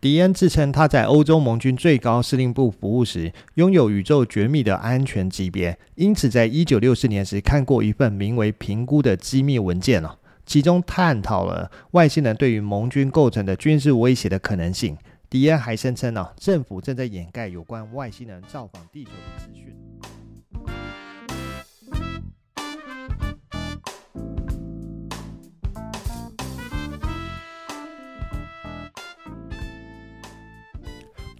迪恩自称他在欧洲盟军最高司令部服务时，拥有宇宙绝密的安全级别，因此在一九六四年时看过一份名为《评估》的机密文件哦，其中探讨了外星人对于盟军构成的军事威胁的可能性。迪恩还声称呢，政府正在掩盖有关外星人造访地球的资讯。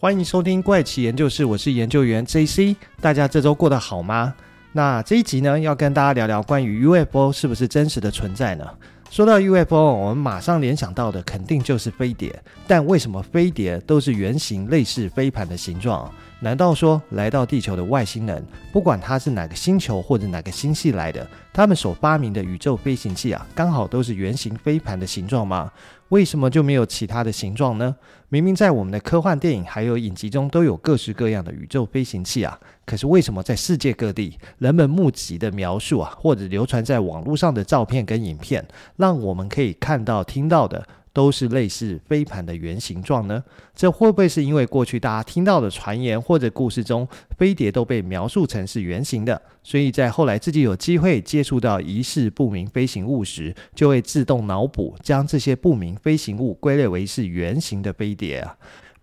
欢迎收听怪奇研究室，我是研究员 JC。大家这周过得好吗？那这一集呢，要跟大家聊聊关于 UFO 是不是真实的存在呢？说到 UFO，我们马上联想到的肯定就是飞碟。但为什么飞碟都是圆形、类似飞盘的形状？难道说来到地球的外星人，不管他是哪个星球或者哪个星系来的，他们所发明的宇宙飞行器啊，刚好都是圆形飞盘的形状吗？为什么就没有其他的形状呢？明明在我们的科幻电影还有影集中都有各式各样的宇宙飞行器啊，可是为什么在世界各地人们目击的描述啊，或者流传在网络上的照片跟影片，让我们可以看到、听到的？都是类似飞盘的圆形状呢？这会不会是因为过去大家听到的传言或者故事中，飞碟都被描述成是圆形的，所以在后来自己有机会接触到疑似不明飞行物时，就会自动脑补将这些不明飞行物归类为是圆形的飞碟啊？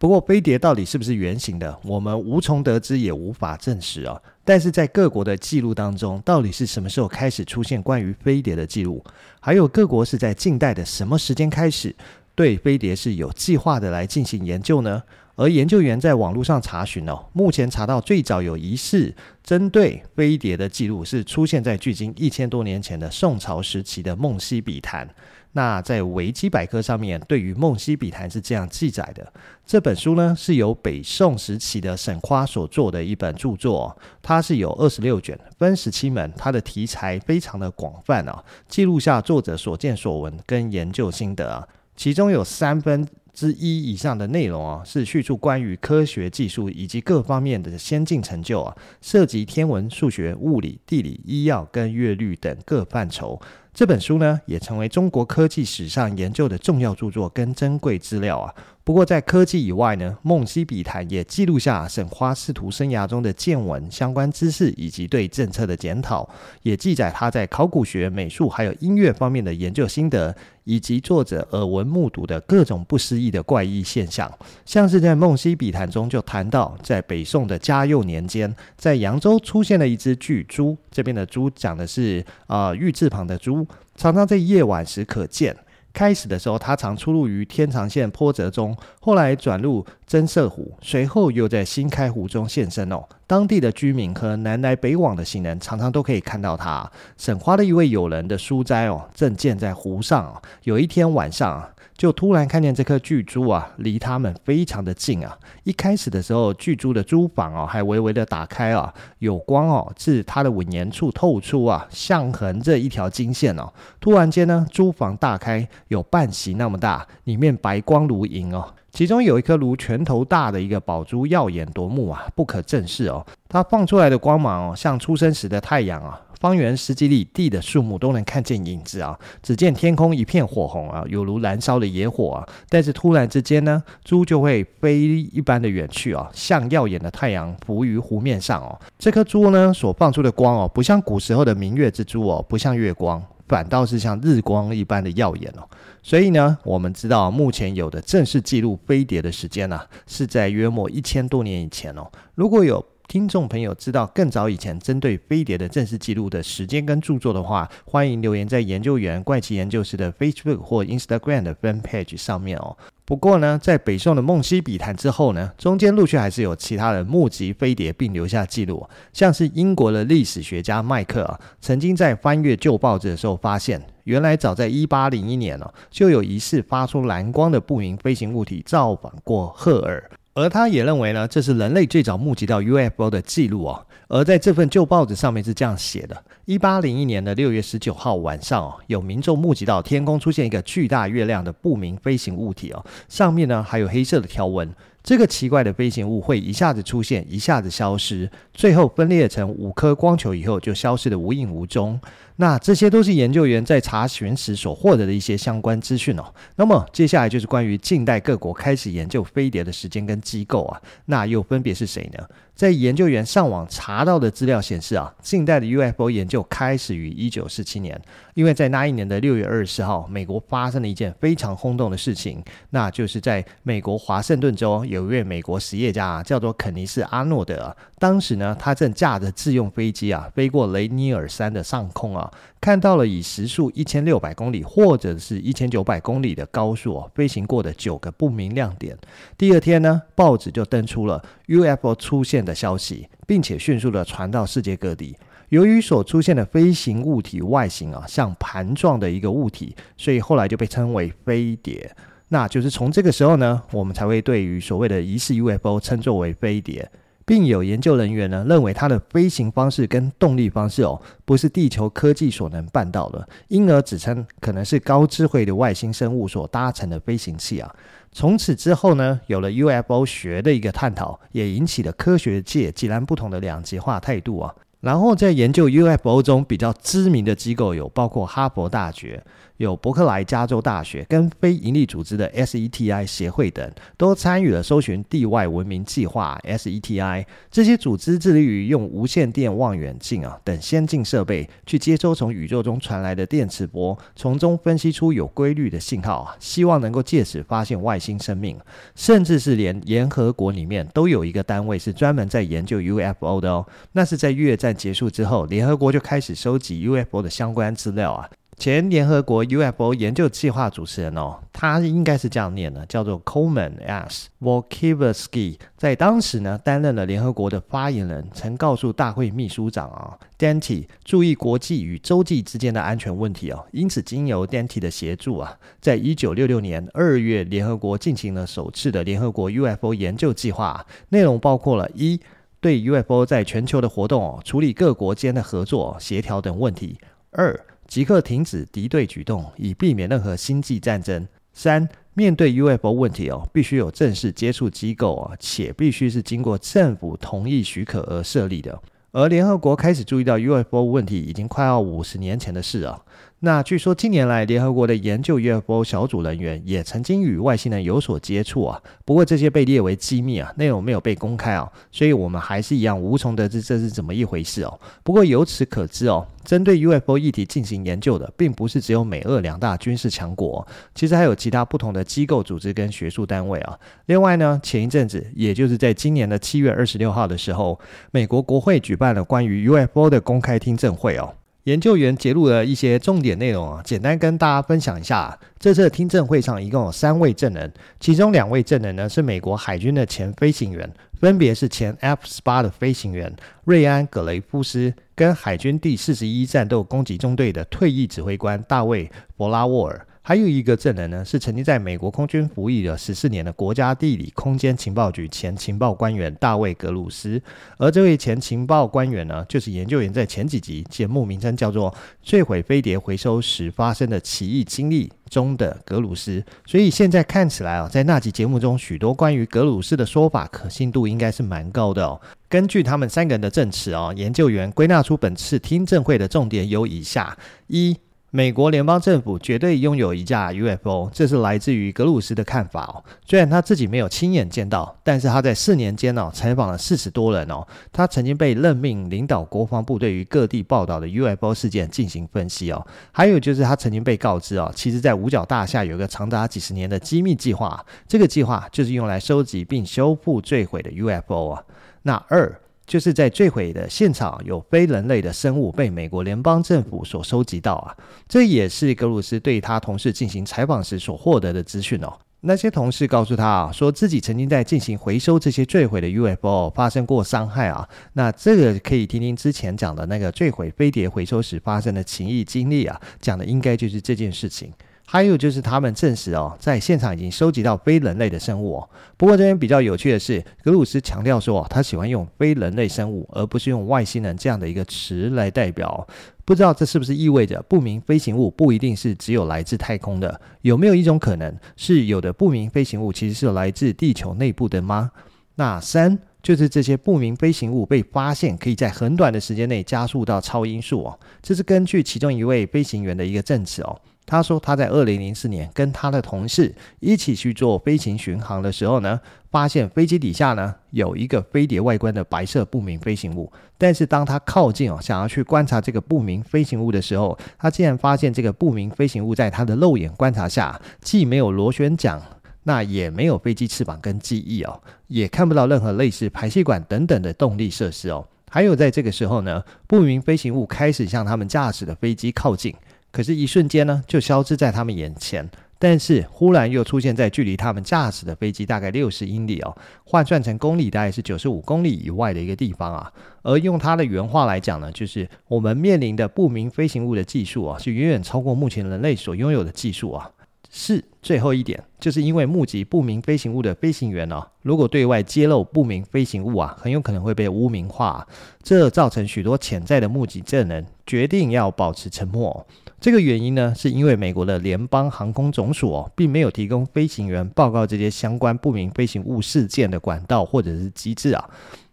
不过飞碟到底是不是圆形的，我们无从得知，也无法证实啊。但是在各国的记录当中，到底是什么时候开始出现关于飞碟的记录？还有各国是在近代的什么时间开始对飞碟是有计划的来进行研究呢？而研究员在网络上查询哦，目前查到最早有疑似针对飞碟的记录是出现在距今一千多年前的宋朝时期的《梦溪笔谈》。那在维基百科上面，对于《梦溪笔谈》是这样记载的：这本书呢是由北宋时期的沈括所做的一本著作，它是有二十六卷，分十七门，它的题材非常的广泛啊，记录下作者所见所闻跟研究心得啊，其中有三分之一以上的内容啊，是叙述关于科学技术以及各方面的先进成就啊，涉及天文、数学、物理、地理、医药跟乐律等各范畴。这本书呢，也成为中国科技史上研究的重要著作跟珍贵资料啊。不过，在科技以外呢，《梦溪笔谈》也记录下沈花仕途生涯中的见闻、相关知识以及对政策的检讨，也记载他在考古学、美术还有音乐方面的研究心得，以及作者耳闻目睹的各种不思议的怪异现象。像是在《梦溪笔谈》中就谈到，在北宋的嘉佑年间，在扬州出现了一只巨猪，这边的“猪”讲的是啊、玉字旁的“猪”，常常在夜晚时可见。开始的时候，它常出入于天长线坡泽中，后来转入增色湖，随后又在新开湖中现身哦。当地的居民和南来北往的行人常常都可以看到它。沈花的一位友人的书斋哦，正建在湖上。有一天晚上，就突然看见这颗巨珠啊，离他们非常的近啊。一开始的时候，巨珠的珠房哦，还微微的打开啊，有光哦，自它的尾沿处透出啊，像横着一条金线哦。突然间呢，珠房大开，有半席那么大，里面白光如银哦。其中有一颗如拳头大的一个宝珠，耀眼夺目啊，不可正视哦。它放出来的光芒哦，像出生时的太阳啊。方圆十几里地的树木都能看见影子啊！只见天空一片火红啊，犹如燃烧的野火啊！但是突然之间呢，猪就会飞一般的远去啊，像耀眼的太阳浮于湖面上哦。这颗猪呢，所放出的光哦，不像古时候的明月之珠哦，不像月光，反倒是像日光一般的耀眼哦。所以呢，我们知道目前有的正式记录飞碟的时间呢、是在约莫一千多年以前哦。如果有听众朋友知道更早以前针对飞碟的正式记录的时间跟著作的话，欢迎留言在研究员怪奇研究室的 Facebook 或 Instagram 的 Fan Page 上面哦。不过呢，在北宋的梦溪笔谈之后呢，中间陆续还是有其他人目击飞碟并留下记录，像是英国的历史学家麦克啊，曾经在翻阅旧报纸的时候发现，原来早在一八零一年哦，就有疑似发出蓝光的不明飞行物体造访过赫尔。而他也认为呢，这是人类最早目击到 UFO 的记录哦。而在这份旧报纸上面是这样写的：一八零一年的六月十九号晚上哦，有民众目击到天空出现一个巨大月亮的不明飞行物体哦，上面呢还有黑色的条纹。这个奇怪的飞行物会一下子出现，一下子消失，最后分裂成五颗光球以后就消失得无影无踪。那这些都是研究员在查询时所获得的一些相关资讯哦。那么接下来就是关于近代各国开始研究飞碟的时间跟机构啊，那又分别是谁呢？在研究员上网查到的资料显示啊，近代的 UFO 研究开始于一九四七年，因为在那一年的六月二十号，美国发生了一件非常轰动的事情，那就是在美国华盛顿州有一位美国实业家啊，叫做肯尼斯·阿诺德，当时呢，他正驾着自用飞机啊，飞过雷尼尔山的上空啊。看到了以时速一千六百公里或者是一千九百公里的高速哦，飞行过的九个不明亮点。第二天呢，报纸就登出了 UFO 出现的消息，并且迅速的传到世界各地。由于所出现的飞行物体外形啊，像盘状的一个物体，所以后来就被称为飞碟。那就是从这个时候呢，我们才会对于所谓的疑似 UFO 称作为飞碟。并有研究人员呢认为它的飞行方式跟动力方式哦，不是地球科技所能办到的，因而指称可能是高智慧的外星生物所搭乘的飞行器啊。从此之后呢，有了 UFO 学的一个探讨，也引起了科学界截然不同的两极化态度啊。然后在研究 UFO 中比较知名的机构有包括哈佛大学。有伯克莱加州大学跟非营利组织的 SETI 协会等，都参与了搜寻地外文明计划 SETI。这些组织致力于用无线电望远镜啊等先进设备，去接收从宇宙中传来的电磁波，从中分析出有规律的信号啊，希望能够借此发现外星生命。甚至是连联合国里面都有一个单位是专门在研究 UFO 的哦。那是在越战结束之后，联合国就开始收集 UFO 的相关资料啊。前联合国 UFO 研究计划主持人哦，他应该是这样念的，叫做 Coleman S. Volkivsky，在当时呢担任了联合国的发言人，曾告诉大会秘书长啊 Denty 注意国际与洲际之间的安全问题哦。因此，经由 Denty 的协助啊，在一九六六年二月，联合国进行了首次的联合国 UFO 研究计划，内容包括了一对 UFO 在全球的活动哦，处理各国间的合作协调等问题；二即刻停止敌对举动，以避免任何星际战争。三、面对 UFO 问题哦，必须有正式接触机构啊，且必须是经过政府同意许可而设立的。而联合国开始注意到 UFO 问题，已经快要五十年前的事啊。那据说近年来，联合国的研究 UFO 小组人员也曾经与外星人有所接触啊。不过这些被列为机密啊，内容没有被公开啊，所以我们还是一样无从得知这是怎么一回事哦。不过由此可知哦，针对 UFO 议题进行研究的，并不是只有美俄两大军事强国，其实还有其他不同的机构组织跟学术单位啊。另外呢，前一阵子，也就是在今年的七月二十六号的时候，美国国会举办了关于 UFO 的公开听证会哦。研究员揭露了一些重点内容啊，简单跟大家分享一下。这次听证会上一共有三位证人，其中两位证人呢是美国海军的前飞行员，分别是前 F 十八的飞行员瑞安·格雷夫斯，跟海军第四十一战斗攻击中队的退役指挥官大卫·弗拉沃尔。还有一个证人呢，是曾经在美国空军服役了十四年的国家地理空间情报局前情报官员大卫·格鲁斯，而这位前情报官员呢，就是研究员在前几集节目名称叫做《坠毁飞碟回收时发生的奇异经历》中的格鲁斯。所以现在看起来啊，在那集节目中，许多关于格鲁斯的说法可信度应该是蛮高的哦。根据他们三个人的证词啊，研究员归纳出本次听证会的重点有以下一。美国联邦政府绝对拥有一架 UFO，这是来自于格鲁斯的看法哦。虽然他自己没有亲眼见到，但是他在四年间哦采访了四十多人哦。他曾经被任命领导国防部对于各地报道的 UFO 事件进行分析哦。还有就是他曾经被告知哦，其实在五角大厦有一个长达几十年的机密计划，这个计划就是用来收集并修复坠毁的 UFO 啊。那二。就是在坠毁的现场，有非人类的生物被美国联邦政府所收集到啊，这也是格鲁斯对他同事进行采访时所获得的资讯哦。那些同事告诉他啊，说自己曾经在进行回收这些坠毁的 UFO 发生过伤害啊。那这个可以听听之前讲的那个坠毁飞碟回收时发生的情谊经历啊，讲的应该就是这件事情。还有就是，他们证实哦，在现场已经收集到非人类的生物哦。不过这边比较有趣的是，格鲁斯强调说，他喜欢用非人类生物，而不是用外星人这样的一个词来代表。不知道这是不是意味着不明飞行物不一定是只有来自太空的？有没有一种可能是有的不明飞行物其实是来自地球内部的吗？那三就是这些不明飞行物被发现，可以在很短的时间内加速到超音速哦。这是根据其中一位飞行员的一个证词哦。他说他在二零零四年跟他的同事一起去做飞行巡航的时候呢，发现飞机底下呢有一个飞碟外观的白色不明飞行物。但是当他靠近哦，想要去观察这个不明飞行物的时候，他竟然发现这个不明飞行物在他的肉眼观察下，既没有螺旋桨，那也没有飞机翅膀跟机翼哦，也看不到任何类似排气管等等的动力设施哦。还有在这个时候呢，不明飞行物开始向他们驾驶的飞机靠近。可是，一瞬间呢，就消失在他们眼前。但是，忽然又出现在距离他们驾驶的飞机大概六十英里哦，换算成公里，大概是九十五公里以外的一个地方啊。而用他的原话来讲呢，就是我们面临的不明飞行物的技术啊，是远远超过目前人类所拥有的技术啊。是最后一点，就是因为目击不明飞行物的飞行员呢、如果对外揭露不明飞行物啊，很有可能会被污名化，这造成许多潜在的目击证人决定要保持沉默。这个原因呢，是因为美国的联邦航空总署哦，并没有提供飞行员报告这些相关不明飞行物事件的管道或者是机制啊。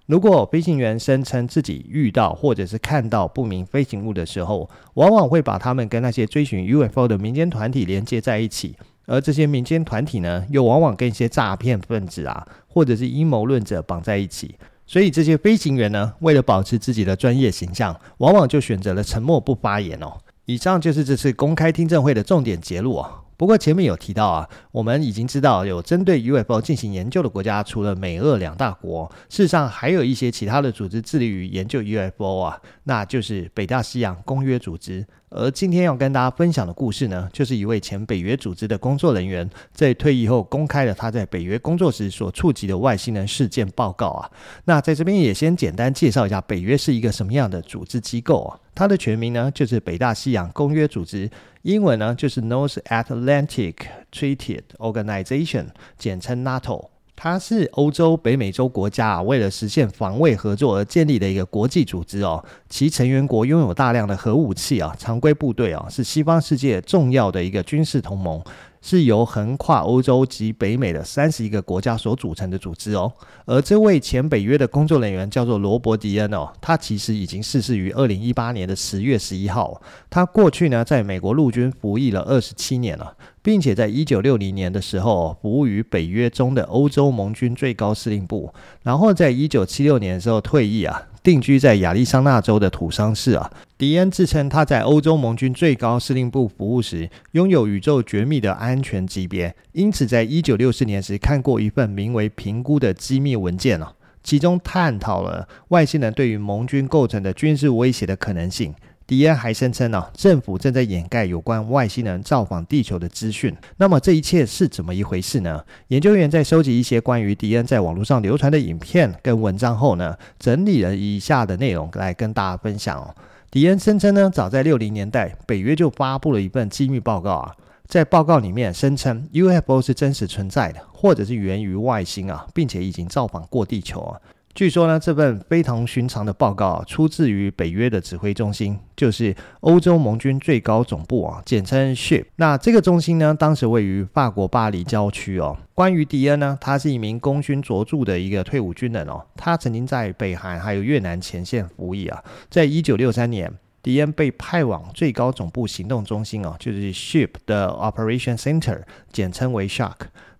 如果飞行员声称自己遇到或者是看到不明飞行物的时候，往往会把他们跟那些追寻 UFO 的民间团体连接在一起，而这些民间团体呢，又往往跟一些诈骗分子啊，或者是阴谋论者绑在一起。所以这些飞行员呢，为了保持自己的专业形象，往往就选择了沉默不发言哦。以上就是这次公开听证会的重点结论哦。不过前面有提到啊，我们已经知道有针对 UFO 进行研究的国家，除了美俄两大国，事实上还有一些其他的组织致力于研究 UFO 啊，那就是北大西洋公约组织。而今天要跟大家分享的故事呢，就是一位前北约组织的工作人员，在退役后公开了他在北约工作时所触及的外星人事件报告啊。那在这边也先简单介绍一下北约是一个什么样的组织机构啊？它的全名呢就是北大西洋公约组织，英文呢就是 North Atlantic Treaty Organization，简称 NATO。它是欧洲、北美洲国家啊，为了实现防卫合作而建立的一个国际组织哦。其成员国拥有大量的核武器啊，常规部队啊，是西方世界重要的一个军事同盟。是由横跨欧洲及北美的三十一个国家所组成的组织哦。而这位前北约的工作人员叫做罗伯·迪恩哦，他其实已经逝世于二零一八年的十月十一号。他过去呢，在美国陆军服役了二十七年了，并且在一九六零年的时候服务于北约中的欧洲盟军最高司令部，然后在一九七六年的时候退役啊。定居在亚利桑那州的土桑市啊，迪恩自称他在欧洲盟军最高司令部服务时，拥有宇宙绝密的安全级别，因此在一九六四年时看过一份名为《评估》的机密文件啊，其中探讨了外星人对于盟军构成的军事威胁的可能性。迪恩还声称呢，政府正在掩盖有关外星人造访地球的资讯。那么这一切是怎么一回事呢？研究员在收集一些关于迪恩在网络上流传的影片跟文章后呢，整理了以下的内容来跟大家分享哦。迪恩声称呢，早在六零年代，北约就发布了一份机密报告啊，在报告里面声称 UFO 是真实存在的，或者是源于外星啊，并且已经造访过地球啊。据说呢，这份非同寻常的报告，出自于北约的指挥中心，就是欧洲盟军最高总部啊，简称 SHIP。那这个中心呢，当时位于法国巴黎郊区哦。关于迪恩呢，他是一名功勋卓著的一个退伍军人哦，他曾经在北韩还有越南前线服役啊。在一九六三年，迪恩被派往最高总部行动中心哦，就是 SHIP 的 Operation Center，简称为 SHOC。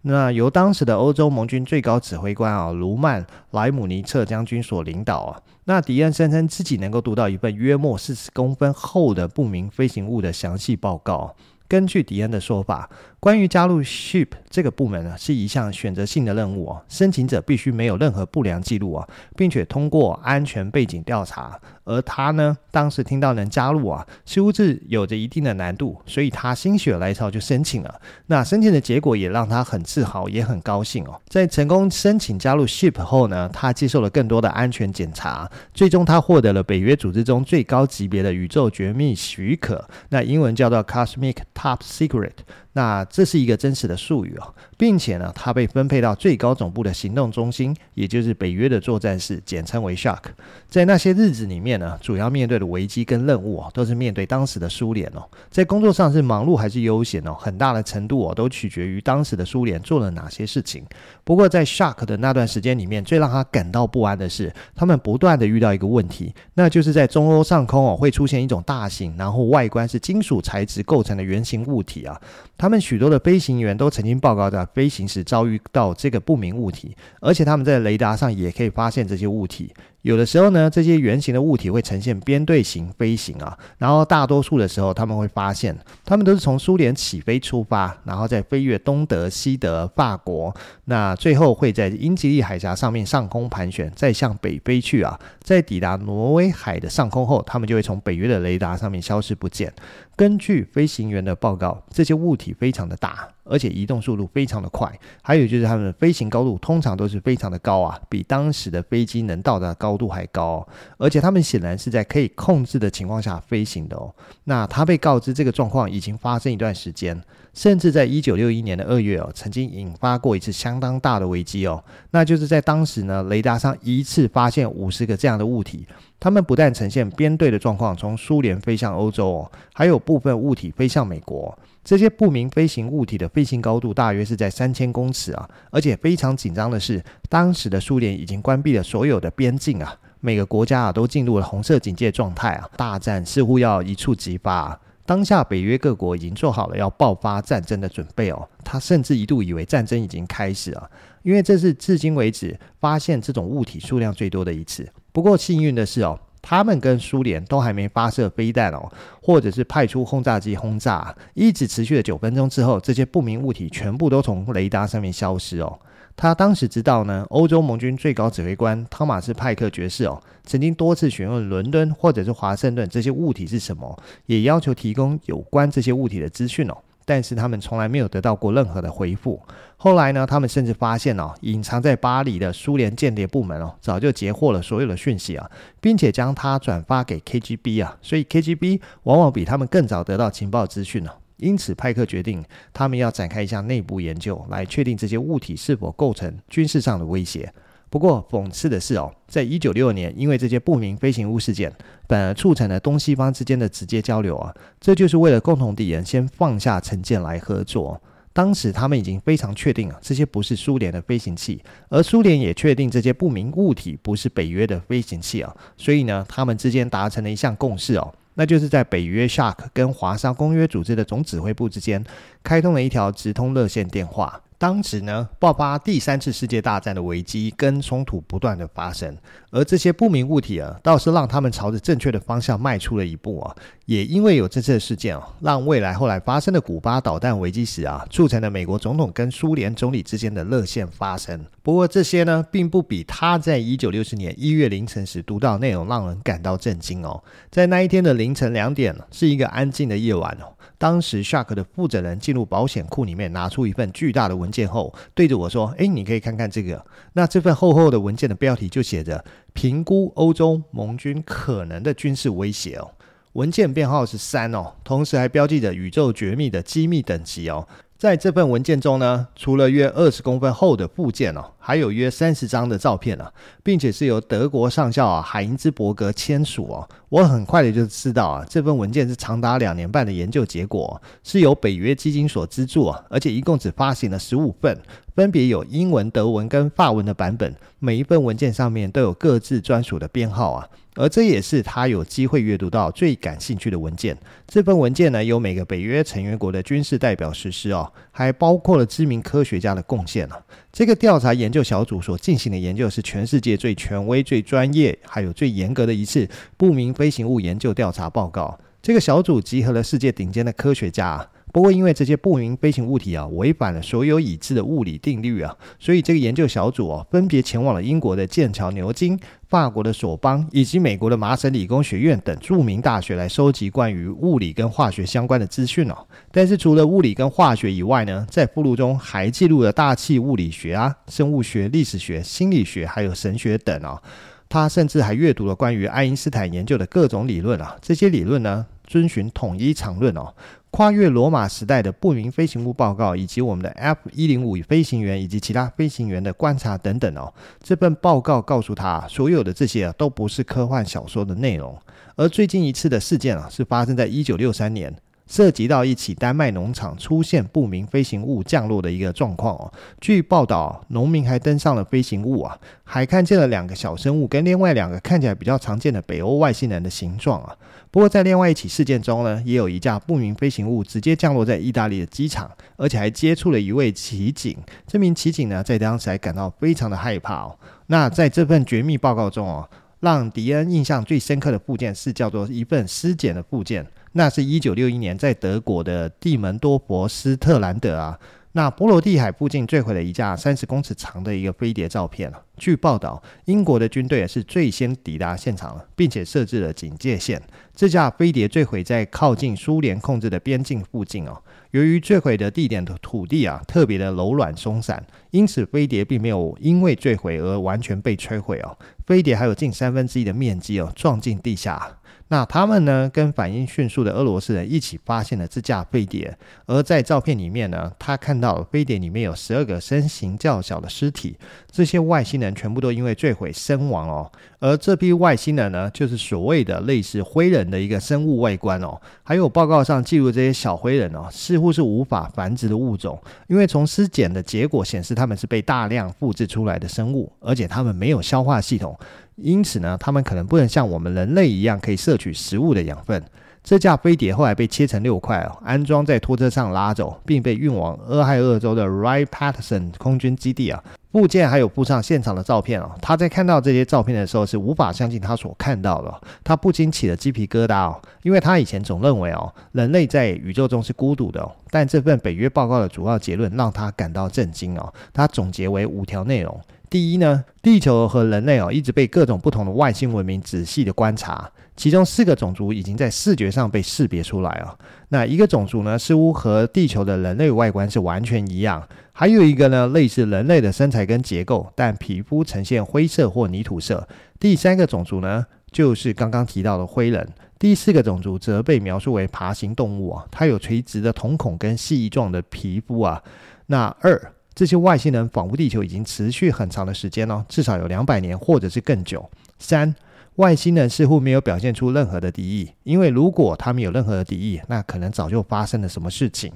那由当时的欧洲盟军最高指挥官啊，卢曼莱姆尼策将军所领导啊。那迪恩声称自己能够读到一份约莫四十公分厚的不明飞行物的详细报告。根据迪恩的说法，关于加入 SHIP 这个部门呢，是一项选择性的任务哦。申请者必须没有任何不良记录啊，并且通过安全背景调查。而他呢，当时听到能加入啊，似乎是有着一定的难度，所以他心血来潮就申请了。那申请的结果也让他很自豪，也很高兴哦。在成功申请加入 SHIP 后呢，他接受了更多的安全检查，最终他获得了北约组织中最高级别的宇宙绝密许可，那英文叫做 Cosmic Top Secret。那这是一个真实的术语哦，并且呢，它被分配到最高总部的行动中心，也就是北约的作战室，简称为 SHARK。在那些日子里面呢，主要面对的危机跟任务哦，都是面对当时的苏联哦。在工作上是忙碌还是悠闲哦，很大的程度哦，都取决于当时的苏联做了哪些事情。不过在 SHARK 的那段时间里面，最让他感到不安的是，他们不断的遇到一个问题，那就是在中欧上空哦，会出现一种大型，然后外观是金属材质构成的圆形物体啊。他们许多的飞行员都曾经报告在飞行时遭遇到这个不明物体，而且他们在雷达上也可以发现这些物体。有的时候呢，这些圆形的物体会呈现编队型飞行啊，然后大多数的时候他们会发现，他们都是从苏联起飞出发，然后再飞越东德、西德、法国，那最后会在英吉利海峡上面上空盘旋，再向北飞去啊，在抵达挪威海的上空后，他们就会从北约的雷达上面消失不见。根据飞行员的报告，这些物体非常的大。而且移动速度非常的快，还有就是它们的飞行高度通常都是非常的高啊，比当时的飞机能到达的高度还高。而且他们显然是在可以控制的情况下飞行的哦。那他被告知这个状况已经发生一段时间，甚至在一九六一年的二月哦，曾经引发过一次相当大的危机哦。那就是在当时呢，雷达上一次发现五十个这样的物体。他们不但呈现编队的状况，从苏联飞向欧洲哦，还有部分物体飞向美国。这些不明飞行物体的飞行高度大约是在三千公尺啊，而且非常紧张的是，当时的苏联已经关闭了所有的边境啊，每个国家啊都进入了红色警戒状态啊，大战似乎要一触即发啊。当下北约各国已经做好了要爆发战争的准备哦，他甚至一度以为战争已经开始了，因为这是至今为止发现这种物体数量最多的一次。不过幸运的是哦，他们跟苏联都还没发射飞弹哦，或者是派出轰炸机轰炸，一直持续了九分钟之后，这些不明物体全部都从雷达上面消失哦。他当时知道呢，欧洲盟军最高指挥官汤马斯派克爵士哦，曾经多次询问伦敦或者是华盛顿这些物体是什么，也要求提供有关这些物体的资讯哦。但是他们从来没有得到过任何的回复。后来呢，他们甚至发现哦，隐藏在巴黎的苏联间谍部门哦，早就截获了所有的讯息啊，并且将它转发给 KGB 啊。所以 KGB 往往比他们更早得到情报资讯呢。因此，派克决定他们要展开一项内部研究，来确定这些物体是否构成军事上的威胁。不过，讽刺的是哦，在一九六二年，因为这些不明飞行物事件，反而促成了东西方之间的直接交流啊。这就是为了共同敌人先放下成见来合作。当时他们已经非常确定啊，这些不是苏联的飞行器，而苏联也确定这些不明物体不是北约的飞行器啊。所以呢，他们之间达成了一项共识哦，那就是在北约 SHARK 跟华沙公约组织的总指挥部之间，开通了一条直通热线电话。当时呢，爆发第三次世界大战的危机跟冲突不断的发生，而这些不明物体啊，倒是让他们朝着正确的方向迈出了一步啊。也因为有这次事件啊，让未来后来发生的古巴导弹危机时啊，促成了美国总统跟苏联总理之间的热线发生。不过这些呢，并不比他在一九六四年一月凌晨时读到内容让人感到震惊哦。在那一天的凌晨两点，是一个安静的夜晚哦。当时 Shark 的负责人进入保险库里面，拿出一份巨大的文件后，对着我说：“诶，你可以看看这个。那这份厚厚的文件的标题就写着‘评估欧洲盟军可能的军事威胁’哦，文件编号是三哦，同时还标记着宇宙绝密的机密等级哦。”在这份文件中呢，除了约二十公分厚的附件哦，还有约三十张的照片啊，并且是由德国上校啊海因兹伯格签署哦。我很快的就知道啊，这份文件是长达两年半的研究结果，是由北约基金所资助啊，而且一共只发行了十五份，分别有英文、德文跟法文的版本，每一份文件上面都有各自专属的编号啊。而这也是他有机会阅读到最感兴趣的文件。这份文件呢，由每个北约成员国的军事代表实施哦，还包括了知名科学家的贡献啊。这个调查研究小组所进行的研究是全世界最权威、最专业，还有最严格的一次不明飞行物研究调查报告。这个小组集合了世界顶尖的科学家。不过，因为这些不明飞行物体啊，违反了所有已知的物理定律啊，所以这个研究小组啊，分别前往了英国的剑桥、牛津、法国的索邦以及美国的麻省理工学院等著名大学来收集关于物理跟化学相关的资讯哦。但是，除了物理跟化学以外呢，在附录中还记录了大气物理学啊、生物学、历史学、心理学还有神学等哦。他甚至还阅读了关于爱因斯坦研究的各种理论啊，这些理论呢，遵循统一场论哦。跨越罗马时代的不明飞行物报告，以及我们的 F 一零五飞行员以及其他飞行员的观察等等哦。这份报告告诉他，所有的这些啊都不是科幻小说的内容。而最近一次的事件啊，是发生在一九六三年。涉及到一起丹麦农场出现不明飞行物降落的一个状况哦。据报道，农民还登上了飞行物啊，还看见了两个小生物跟另外两个看起来比较常见的北欧外星人的形状啊。不过在另外一起事件中呢，也有一架不明飞行物直接降落在意大利的机场，而且还接触了一位骑警。这名骑警呢，在当时还感到非常的害怕哦。那在这份绝密报告中哦，让迪恩印象最深刻的附件是叫做一份尸检的附件。那是一九六一年在德国的蒂门多博斯特兰德啊，那波罗的海附近坠毁了一架三十公尺长的一个飞碟照片啊。据报道，英国的军队是最先抵达现场了，并且设置了警戒线。这架飞碟坠毁在靠近苏联控制的边境附近哦。由于坠毁的地点的土地啊特别的柔软松散，因此飞碟并没有因为坠毁而完全被摧毁哦。飞碟还有近三分之一的面积哦撞进地下。那他们呢，跟反应迅速的俄罗斯人一起发现了这架飞碟，而在照片里面呢，他看到飞碟里面有十二个身形较小的尸体，这些外星人全部都因为坠毁身亡哦。而这批外星人呢，就是所谓的类似灰人的一个生物外观哦。还有报告上记录这些小灰人哦，似乎是无法繁殖的物种，因为从尸检的结果显示，他们是被大量复制出来的生物，而且他们没有消化系统。因此呢，他们可能不能像我们人类一样可以摄取食物的养分。这架飞碟后来被切成六块哦，安装在拖车上拉走，并被运往俄亥俄州的 Wright-Patterson 空军基地啊。附件还有附上现场的照片哦。他在看到这些照片的时候是无法相信他所看到的，他不禁起了鸡皮疙瘩哦，因为他以前总认为哦，人类在宇宙中是孤独的。但这份北约报告的主要结论让他感到震惊哦。他总结为五条内容。第一呢，地球和人类哦一直被各种不同的外星文明仔细的观察，其中四个种族已经在视觉上被识别出来哦。那一个种族呢，似乎和地球的人类外观是完全一样，还有一个呢，类似人类的身材跟结构，但皮肤呈现灰色或泥土色。第三个种族呢，就是刚刚提到的灰人。第四个种族则被描述为爬行动物啊，它有垂直的瞳孔跟蜥蜴状的皮肤啊。那二。这些外星人访问地球已经持续很长的时间哦，至少有两百年或者是更久。三，外星人似乎没有表现出任何的敌意，因为如果他们有任何的敌意，那可能早就发生了什么事情。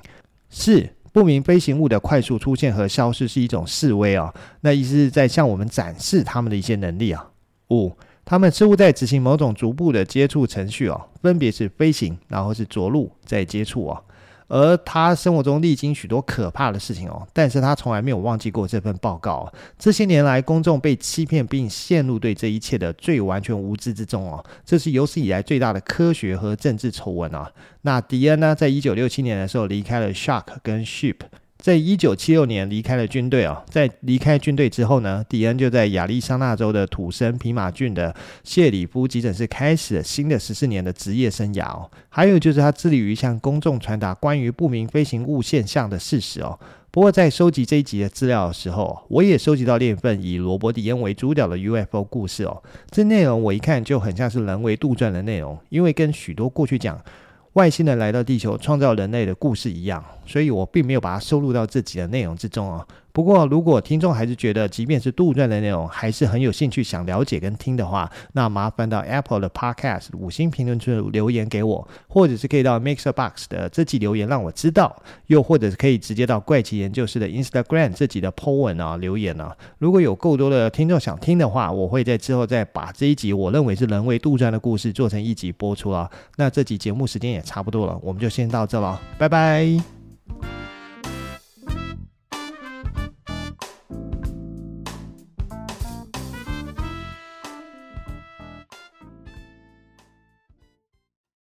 四，不明飞行物的快速出现和消失是一种示威啊，那意思是在向我们展示他们的一些能力啊。五，他们似乎在执行某种逐步的接触程序哦，分别是飞行，然后是着陆，再接触哦。而他生活中历经许多可怕的事情哦，但是他从来没有忘记过这份报告。这些年来，公众被欺骗并陷入对这一切的最完全无知之中哦，这是有史以来最大的科学和政治丑闻啊。那迪恩呢，在一九六七年的时候离开了 Shark 跟 Ship。在一九七六年离开了军队啊，在离开军队之后呢，迪恩就在亚利桑那州的土生皮马郡的谢里夫急诊室开始了新的十四年的职业生涯哦。还有就是他致力于向公众传达关于不明飞行物现象的事实哦。不过在收集这一集的资料的时候，我也收集到另一份以罗伯·迪恩为主角的 UFO 故事哦。这内容我一看就很像是人为杜撰的内容，因为跟许多过去讲外星人来到地球创造人类的故事一样。所以我并没有把它收录到这集的内容之中啊。不过，如果听众还是觉得，即便是杜撰的内容，还是很有兴趣想了解跟听的话，那麻烦到 Apple 的 Podcast 五星评论区留言给我，或者是可以到 Mixer Box 的这集留言让我知道，又或者是可以直接到怪奇研究室的 Instagram 这集的 po 文啊留言啊。如果有够多的听众想听的话，我会在之后再把这一集我认为是人为杜撰的故事做成一集播出啊。那这集节目时间也差不多了，我们就先到这了，拜拜。